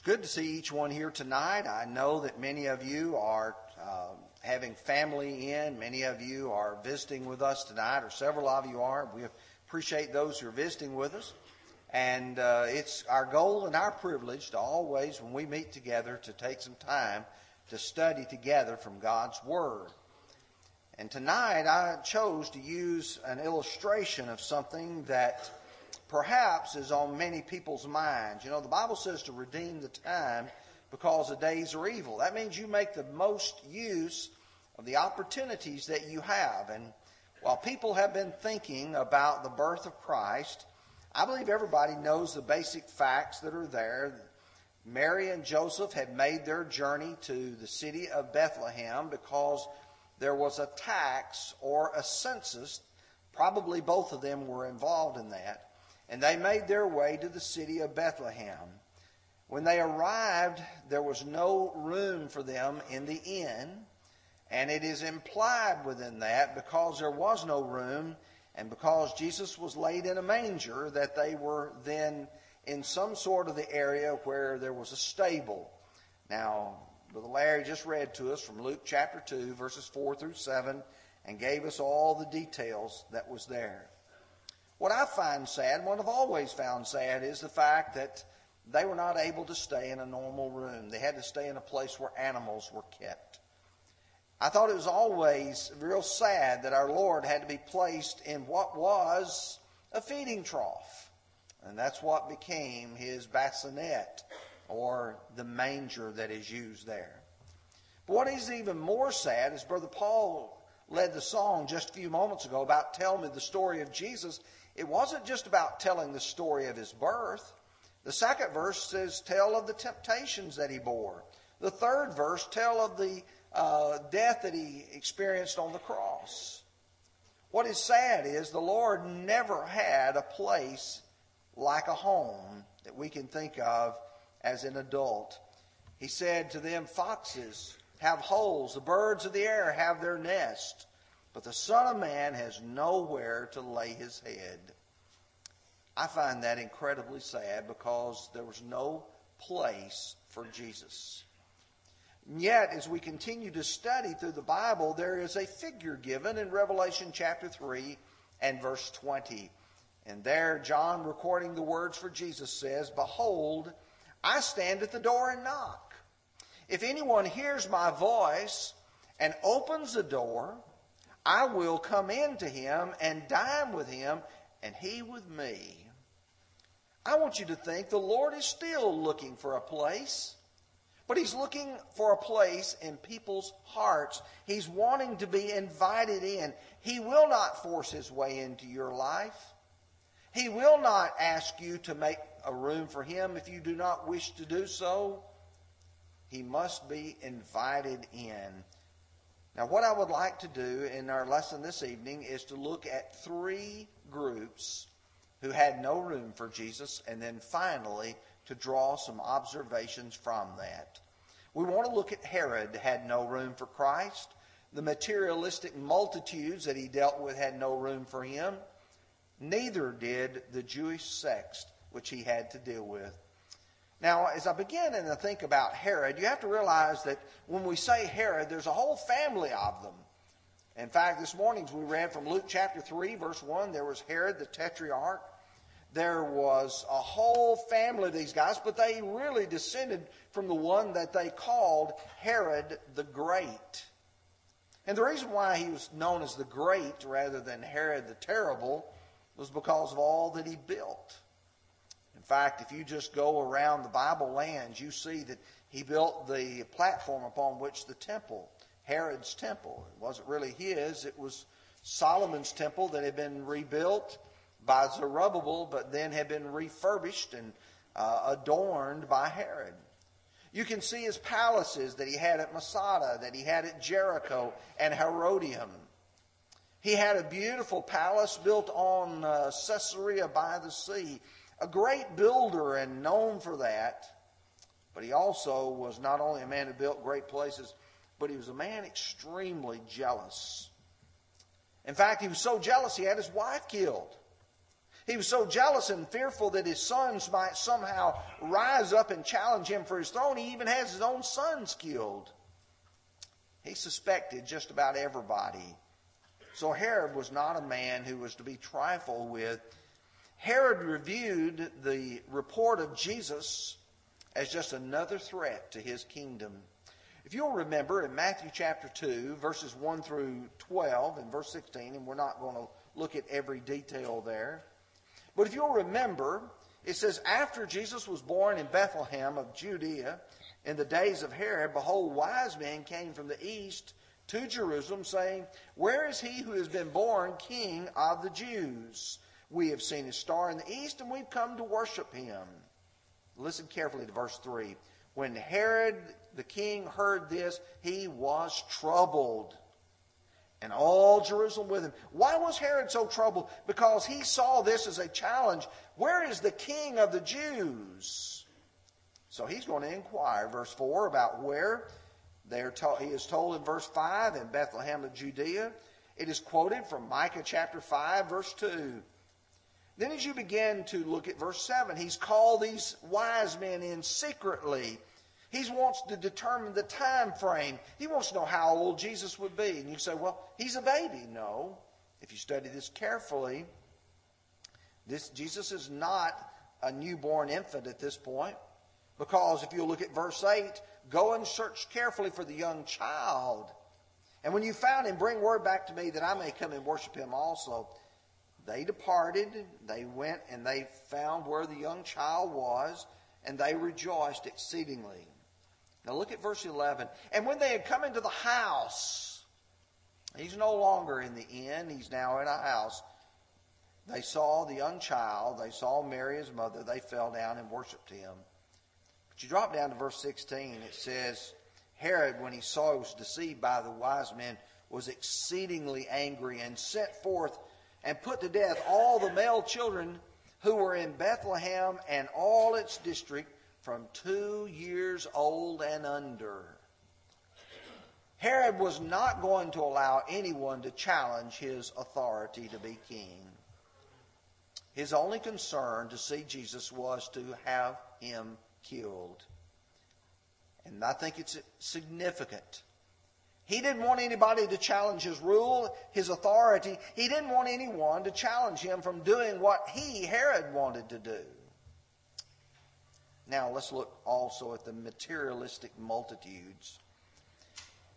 It's good to see each one here tonight. I know that many of you are uh, having family in. Many of you are visiting with us tonight, or several of you are. We appreciate those who are visiting with us. And uh, it's our goal and our privilege to always, when we meet together, to take some time to study together from God's Word. And tonight I chose to use an illustration of something that perhaps is on many people's minds. You know, the Bible says to redeem the time because the days are evil. That means you make the most use of the opportunities that you have. And while people have been thinking about the birth of Christ, I believe everybody knows the basic facts that are there. Mary and Joseph had made their journey to the city of Bethlehem because there was a tax or a census. Probably both of them were involved in that and they made their way to the city of Bethlehem. When they arrived, there was no room for them in the inn, and it is implied within that because there was no room and because Jesus was laid in a manger that they were then in some sort of the area where there was a stable. Now, Brother Larry just read to us from Luke chapter 2, verses 4 through 7, and gave us all the details that was there. What I find sad, what I've always found sad, is the fact that they were not able to stay in a normal room. They had to stay in a place where animals were kept. I thought it was always real sad that our Lord had to be placed in what was a feeding trough. And that's what became his bassinet or the manger that is used there. But what is even more sad is Brother Paul led the song just a few moments ago about tell me the story of Jesus it wasn't just about telling the story of his birth. The second verse says, tell of the temptations that he bore. The third verse, tell of the uh, death that he experienced on the cross. What is sad is the Lord never had a place like a home that we can think of as an adult. He said to them, Foxes have holes, the birds of the air have their nest, but the Son of Man has nowhere to lay his head. I find that incredibly sad because there was no place for Jesus. And yet, as we continue to study through the Bible, there is a figure given in Revelation chapter 3 and verse 20. And there, John, recording the words for Jesus, says, Behold, I stand at the door and knock. If anyone hears my voice and opens the door, I will come in to him and dine with him, and he with me. I want you to think the Lord is still looking for a place, but He's looking for a place in people's hearts. He's wanting to be invited in. He will not force His way into your life. He will not ask you to make a room for Him if you do not wish to do so. He must be invited in. Now, what I would like to do in our lesson this evening is to look at three groups who had no room for Jesus, and then finally to draw some observations from that. We want to look at Herod had no room for Christ. The materialistic multitudes that he dealt with had no room for him. Neither did the Jewish sects which he had to deal with. Now, as I begin and I think about Herod, you have to realize that when we say Herod, there's a whole family of them. In fact, this morning we read from Luke chapter 3, verse 1, there was Herod the Tetrarch. There was a whole family of these guys, but they really descended from the one that they called Herod the Great. And the reason why he was known as the Great rather than Herod the Terrible was because of all that he built. In fact, if you just go around the Bible lands, you see that he built the platform upon which the temple Herod's temple. It wasn't really his, it was Solomon's temple that had been rebuilt by Zerubbabel, but then had been refurbished and uh, adorned by Herod. You can see his palaces that he had at Masada, that he had at Jericho and Herodium. He had a beautiful palace built on uh, Caesarea by the sea, a great builder and known for that. But he also was not only a man who built great places, but he was a man extremely jealous. In fact, he was so jealous he had his wife killed. He was so jealous and fearful that his sons might somehow rise up and challenge him for his throne. He even has his own sons killed. He suspected just about everybody. So Herod was not a man who was to be trifled with. Herod reviewed the report of Jesus as just another threat to his kingdom. If you'll remember in Matthew chapter 2, verses 1 through 12 and verse 16, and we're not going to look at every detail there, but if you'll remember, it says, After Jesus was born in Bethlehem of Judea, in the days of Herod, behold, wise men came from the east to Jerusalem, saying, Where is he who has been born king of the Jews? We have seen his star in the east, and we've come to worship him. Listen carefully to verse 3. When Herod the king heard this, he was troubled. And all Jerusalem with him. Why was Herod so troubled? Because he saw this as a challenge. Where is the king of the Jews? So he's going to inquire, verse 4, about where. They're told, he is told in verse 5 in Bethlehem of Judea. It is quoted from Micah chapter 5, verse 2. Then, as you begin to look at verse 7, he's called these wise men in secretly. He wants to determine the time frame. He wants to know how old Jesus would be. And you say, well, he's a baby. No. If you study this carefully, this Jesus is not a newborn infant at this point. Because if you look at verse 8, go and search carefully for the young child. And when you found him, bring word back to me that I may come and worship him also. They departed, they went and they found where the young child was, and they rejoiced exceedingly. Now look at verse 11. And when they had come into the house, he's no longer in the inn, he's now in a house. They saw the young child, they saw Mary, his mother, they fell down and worshiped him. But you drop down to verse 16, it says, Herod, when he saw he was deceived by the wise men, was exceedingly angry and sent forth and put to death all the male children who were in Bethlehem and all its district from two years old and under. Herod was not going to allow anyone to challenge his authority to be king. His only concern to see Jesus was to have him killed. And I think it's significant he didn't want anybody to challenge his rule, his authority. He didn't want anyone to challenge him from doing what he, Herod, wanted to do. Now, let's look also at the materialistic multitudes.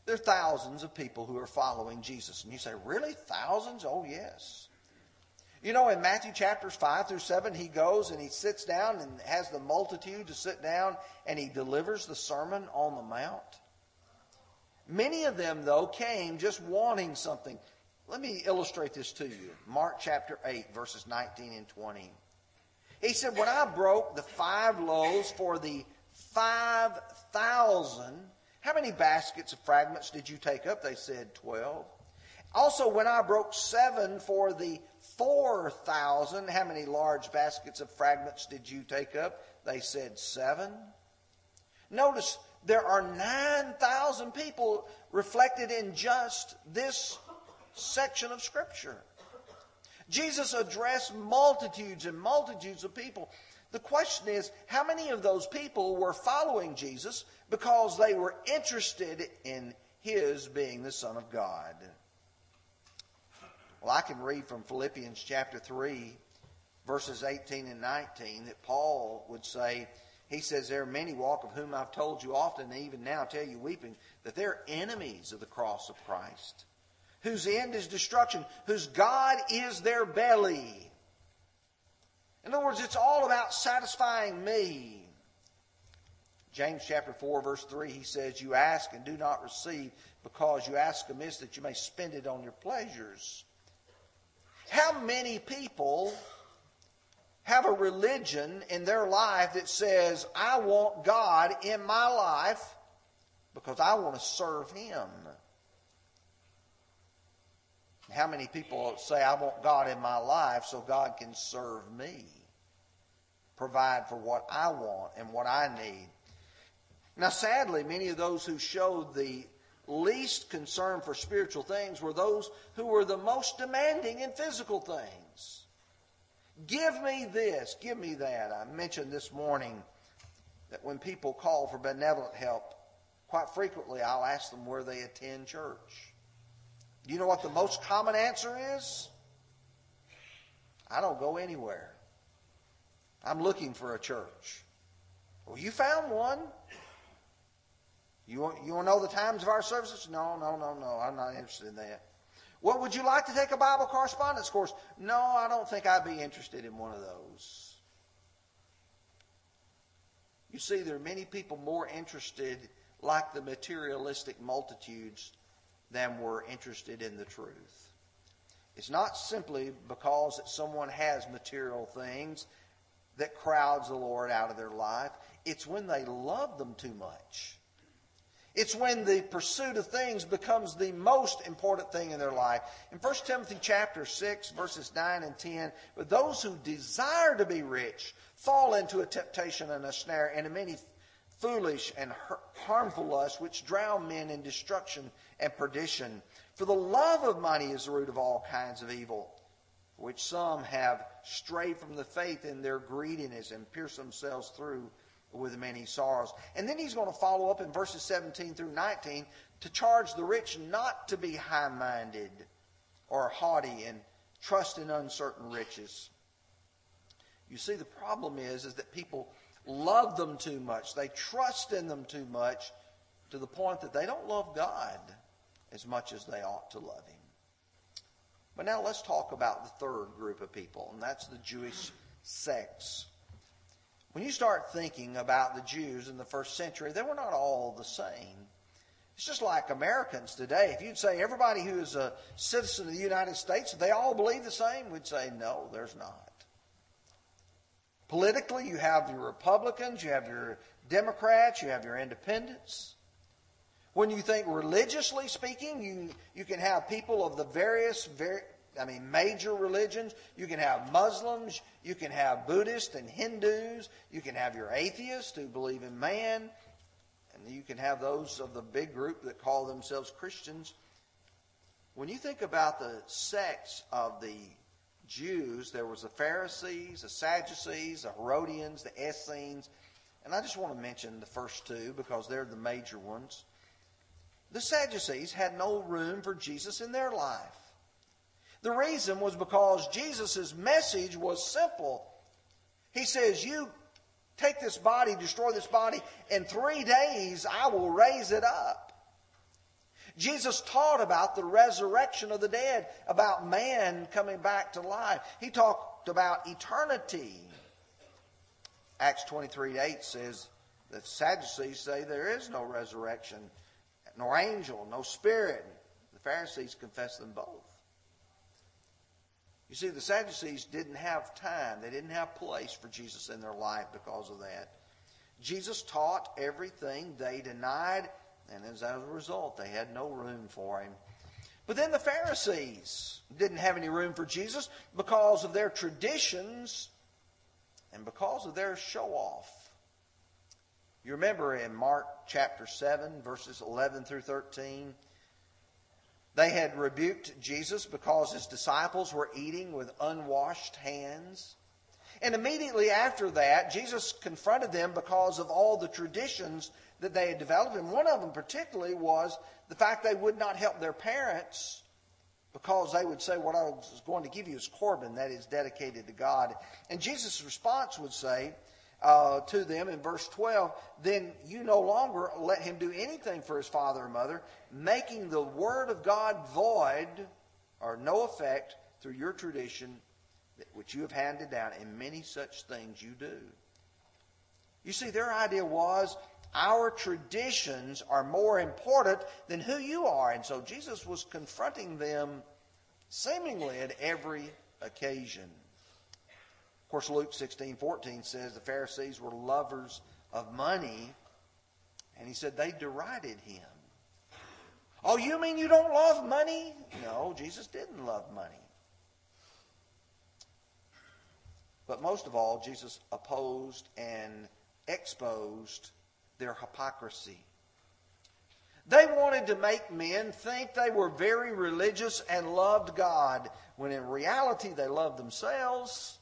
There are thousands of people who are following Jesus. And you say, really? Thousands? Oh, yes. You know, in Matthew chapters 5 through 7, he goes and he sits down and has the multitude to sit down and he delivers the Sermon on the Mount. Many of them, though, came just wanting something. Let me illustrate this to you. Mark chapter 8, verses 19 and 20. He said, When I broke the five loaves for the 5,000, how many baskets of fragments did you take up? They said, 12. Also, when I broke seven for the 4,000, how many large baskets of fragments did you take up? They said, seven. Notice there are 9,000 people reflected in just this section of Scripture. Jesus addressed multitudes and multitudes of people. The question is, how many of those people were following Jesus because they were interested in his being the Son of God? Well, I can read from Philippians chapter 3, verses 18 and 19, that Paul would say, he says, There are many walk of whom I've told you often, and even now tell you weeping, that they're enemies of the cross of Christ, whose end is destruction, whose God is their belly. In other words, it's all about satisfying me. James chapter 4, verse 3, he says, You ask and do not receive because you ask amiss that you may spend it on your pleasures. How many people have a religion in their life that says, I want God in my life because I want to serve Him. How many people say, I want God in my life so God can serve me, provide for what I want and what I need? Now, sadly, many of those who showed the least concern for spiritual things were those who were the most demanding in physical things. Give me this, give me that. I mentioned this morning that when people call for benevolent help, quite frequently I'll ask them where they attend church. Do you know what the most common answer is? I don't go anywhere. I'm looking for a church. Well, you found one. You want, you want to know the times of our services? No, no, no, no. I'm not interested in that. What would you like to take a Bible correspondence course? No, I don't think I'd be interested in one of those. You see, there are many people more interested, like the materialistic multitudes, than were interested in the truth. It's not simply because that someone has material things that crowds the Lord out of their life. It's when they love them too much. It's when the pursuit of things becomes the most important thing in their life. In 1 Timothy chapter 6, verses 9 and 10, but those who desire to be rich fall into a temptation and a snare and a many foolish and harmful lusts which drown men in destruction and perdition. For the love of money is the root of all kinds of evil, which some have strayed from the faith in their greediness and pierced themselves through with many sorrows. And then he's going to follow up in verses 17 through 19 to charge the rich not to be high minded or haughty and trust in uncertain riches. You see, the problem is, is that people love them too much. They trust in them too much to the point that they don't love God as much as they ought to love Him. But now let's talk about the third group of people, and that's the Jewish sects. When you start thinking about the Jews in the first century, they were not all the same. It's just like Americans today. If you'd say everybody who is a citizen of the United States, they all believe the same, we'd say, no, there's not. Politically, you have your Republicans, you have your Democrats, you have your independents. When you think religiously speaking, you, you can have people of the various, very, I mean, major religions. You can have Muslims, you can have Buddhists and Hindus, you can have your atheists who believe in man, and you can have those of the big group that call themselves Christians. When you think about the sects of the Jews, there was the Pharisees, the Sadducees, the Herodians, the Essenes, and I just want to mention the first two because they're the major ones. The Sadducees had no room for Jesus in their life. The reason was because Jesus' message was simple. He says, You take this body, destroy this body, in three days I will raise it up. Jesus taught about the resurrection of the dead, about man coming back to life. He talked about eternity. Acts 23 8 says the Sadducees say there is no resurrection, nor angel, no spirit. The Pharisees confess them both. You see, the Sadducees didn't have time, they didn't have place for Jesus in their life because of that. Jesus taught everything they denied, and as a result, they had no room for him. But then the Pharisees didn't have any room for Jesus because of their traditions and because of their show off. You remember in Mark chapter 7, verses 11 through 13, they had rebuked Jesus because his disciples were eating with unwashed hands. And immediately after that, Jesus confronted them because of all the traditions that they had developed. And one of them, particularly, was the fact they would not help their parents because they would say, What I was going to give you is Corban, that is dedicated to God. And Jesus' response would say, uh, to them in verse 12, then you no longer let him do anything for his father or mother, making the word of God void or no effect through your tradition, which you have handed down, and many such things you do. You see, their idea was our traditions are more important than who you are. And so Jesus was confronting them seemingly at every occasion course, Luke 16, 14 says the Pharisees were lovers of money, and he said they derided him. Oh, you mean you don't love money? No, Jesus didn't love money. But most of all, Jesus opposed and exposed their hypocrisy. They wanted to make men think they were very religious and loved God, when in reality they loved themselves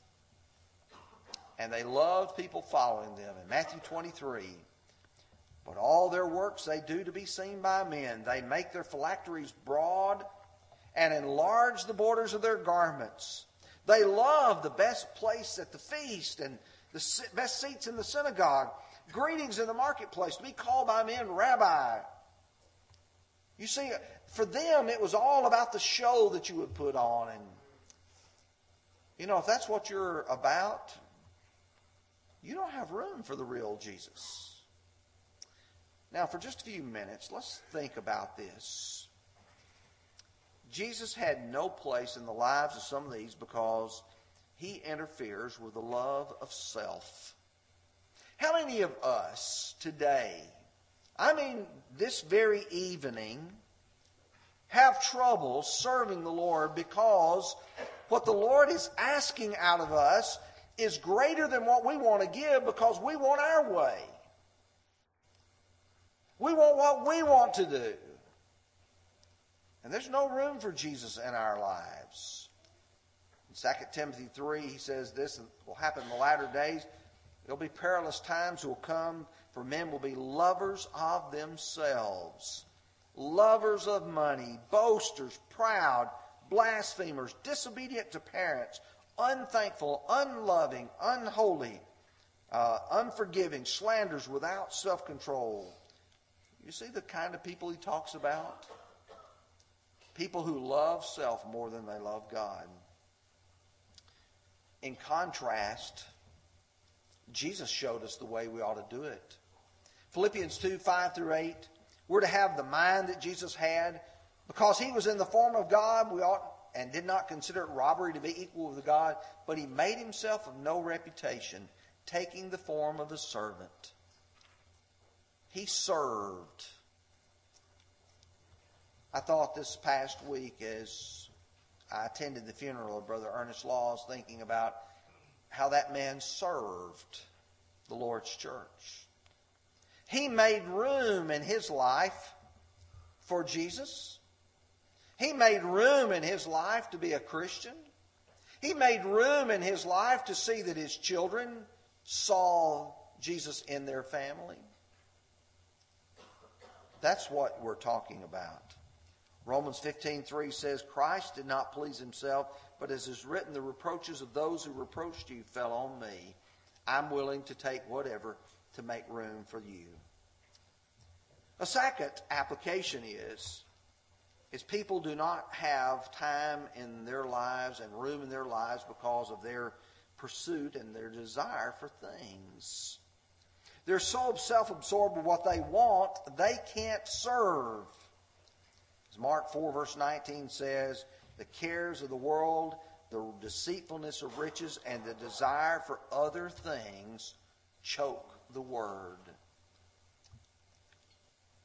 and they loved people following them. In Matthew 23, but all their works they do to be seen by men. They make their phylacteries broad and enlarge the borders of their garments. They love the best place at the feast and the best seats in the synagogue, greetings in the marketplace, to be called by men rabbi. You see, for them, it was all about the show that you would put on. And, you know, if that's what you're about, you don't have room for the real Jesus. Now, for just a few minutes, let's think about this. Jesus had no place in the lives of some of these because he interferes with the love of self. How many of us today, I mean this very evening, have trouble serving the Lord because what the Lord is asking out of us is greater than what we want to give because we want our way. We want what we want to do. And there's no room for Jesus in our lives. In 2 Timothy 3, he says this will happen in the latter days. There'll be perilous times will come, for men will be lovers of themselves, lovers of money, boasters, proud, blasphemers, disobedient to parents, unthankful, unloving, unholy, uh, unforgiving, slanders without self control. You see the kind of people he talks about? People who love self more than they love God. In contrast, Jesus showed us the way we ought to do it. Philippians 2 5 through 8. We're to have the mind that Jesus had. Because he was in the form of God, we ought and did not consider it robbery to be equal with God, but he made himself of no reputation, taking the form of a servant. He served. I thought this past week as I attended the funeral of Brother Ernest Laws, thinking about how that man served the Lord's church. He made room in his life for Jesus. He made room in his life to be a Christian. He made room in his life to see that his children saw Jesus in their family. That's what we're talking about. Romans 15:3 says Christ did not please himself, but as is written the reproaches of those who reproached you fell on me. I'm willing to take whatever to make room for you. A second application is is people do not have time in their lives and room in their lives because of their pursuit and their desire for things. They're so self absorbed with what they want, they can't serve. As Mark 4, verse 19 says, the cares of the world, the deceitfulness of riches, and the desire for other things choke the word.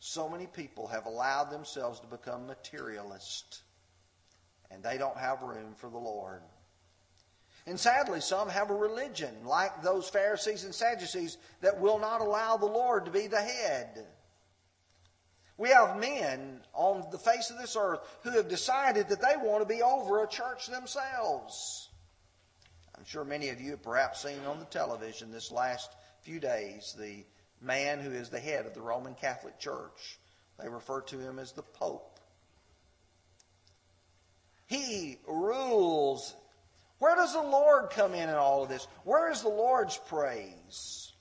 So many people have allowed themselves to become materialist, and they don't have room for the Lord. And sadly, some have a religion like those Pharisees and Sadducees that will not allow the Lord to be the head. We have men on the face of this earth who have decided that they want to be over a church themselves. I'm sure many of you have perhaps seen on the television this last few days the man who is the head of the Roman Catholic Church. They refer to him as the Pope. He rules. Where does the Lord come in in all of this? Where is the Lord's praise?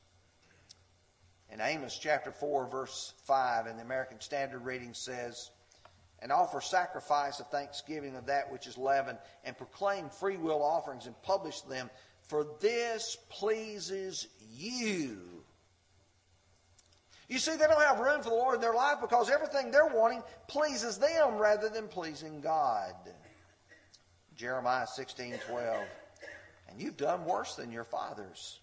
In Amos chapter 4, verse 5, in the American Standard reading says, And offer sacrifice of thanksgiving of that which is leavened, and proclaim free will offerings, and publish them, for this pleases you. You see, they don't have room for the Lord in their life because everything they're wanting pleases them rather than pleasing God. Jeremiah 16, 12. And you've done worse than your fathers.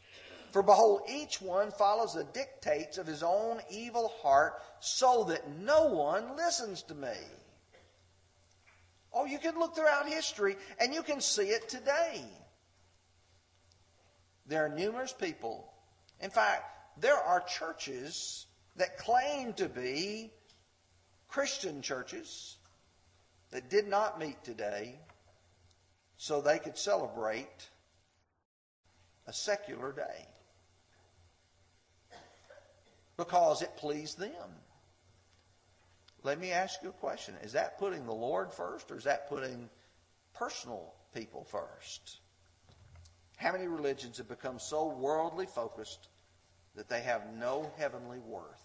For behold, each one follows the dictates of his own evil heart, so that no one listens to me. Oh, you can look throughout history and you can see it today. There are numerous people. In fact, there are churches that claim to be Christian churches that did not meet today so they could celebrate a secular day because it pleased them. Let me ask you a question. Is that putting the Lord first or is that putting personal people first? How many religions have become so worldly focused that they have no heavenly worth?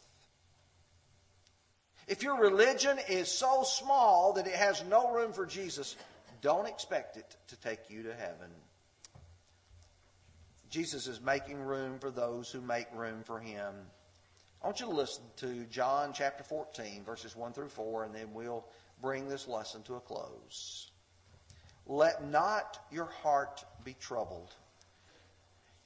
If your religion is so small that it has no room for Jesus, don't expect it to take you to heaven. Jesus is making room for those who make room for him. I want you to listen to John chapter 14, verses 1 through 4, and then we'll bring this lesson to a close. Let not your heart be troubled.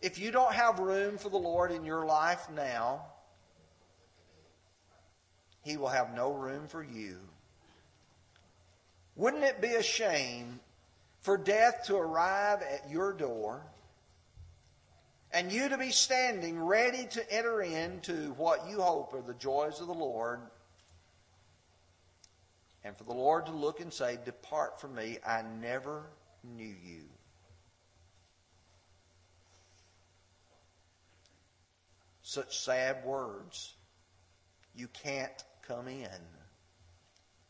If you don't have room for the Lord in your life now, He will have no room for you. Wouldn't it be a shame for death to arrive at your door and you to be standing ready to enter into what you hope are the joys of the Lord, and for the Lord to look and say, Depart from me, I never knew you. Such sad words. You can't come in.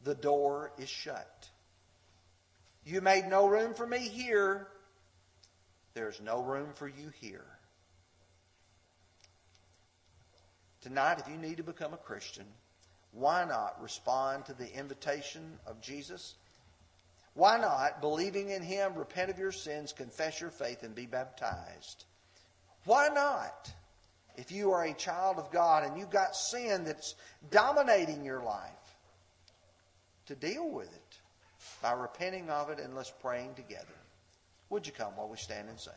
The door is shut. You made no room for me here. There's no room for you here. Tonight, if you need to become a Christian, why not respond to the invitation of Jesus? Why not, believing in Him, repent of your sins, confess your faith, and be baptized? Why not, if you are a child of God and you've got sin that's dominating your life, to deal with it by repenting of it and let's praying together? Would you come while we stand and sing?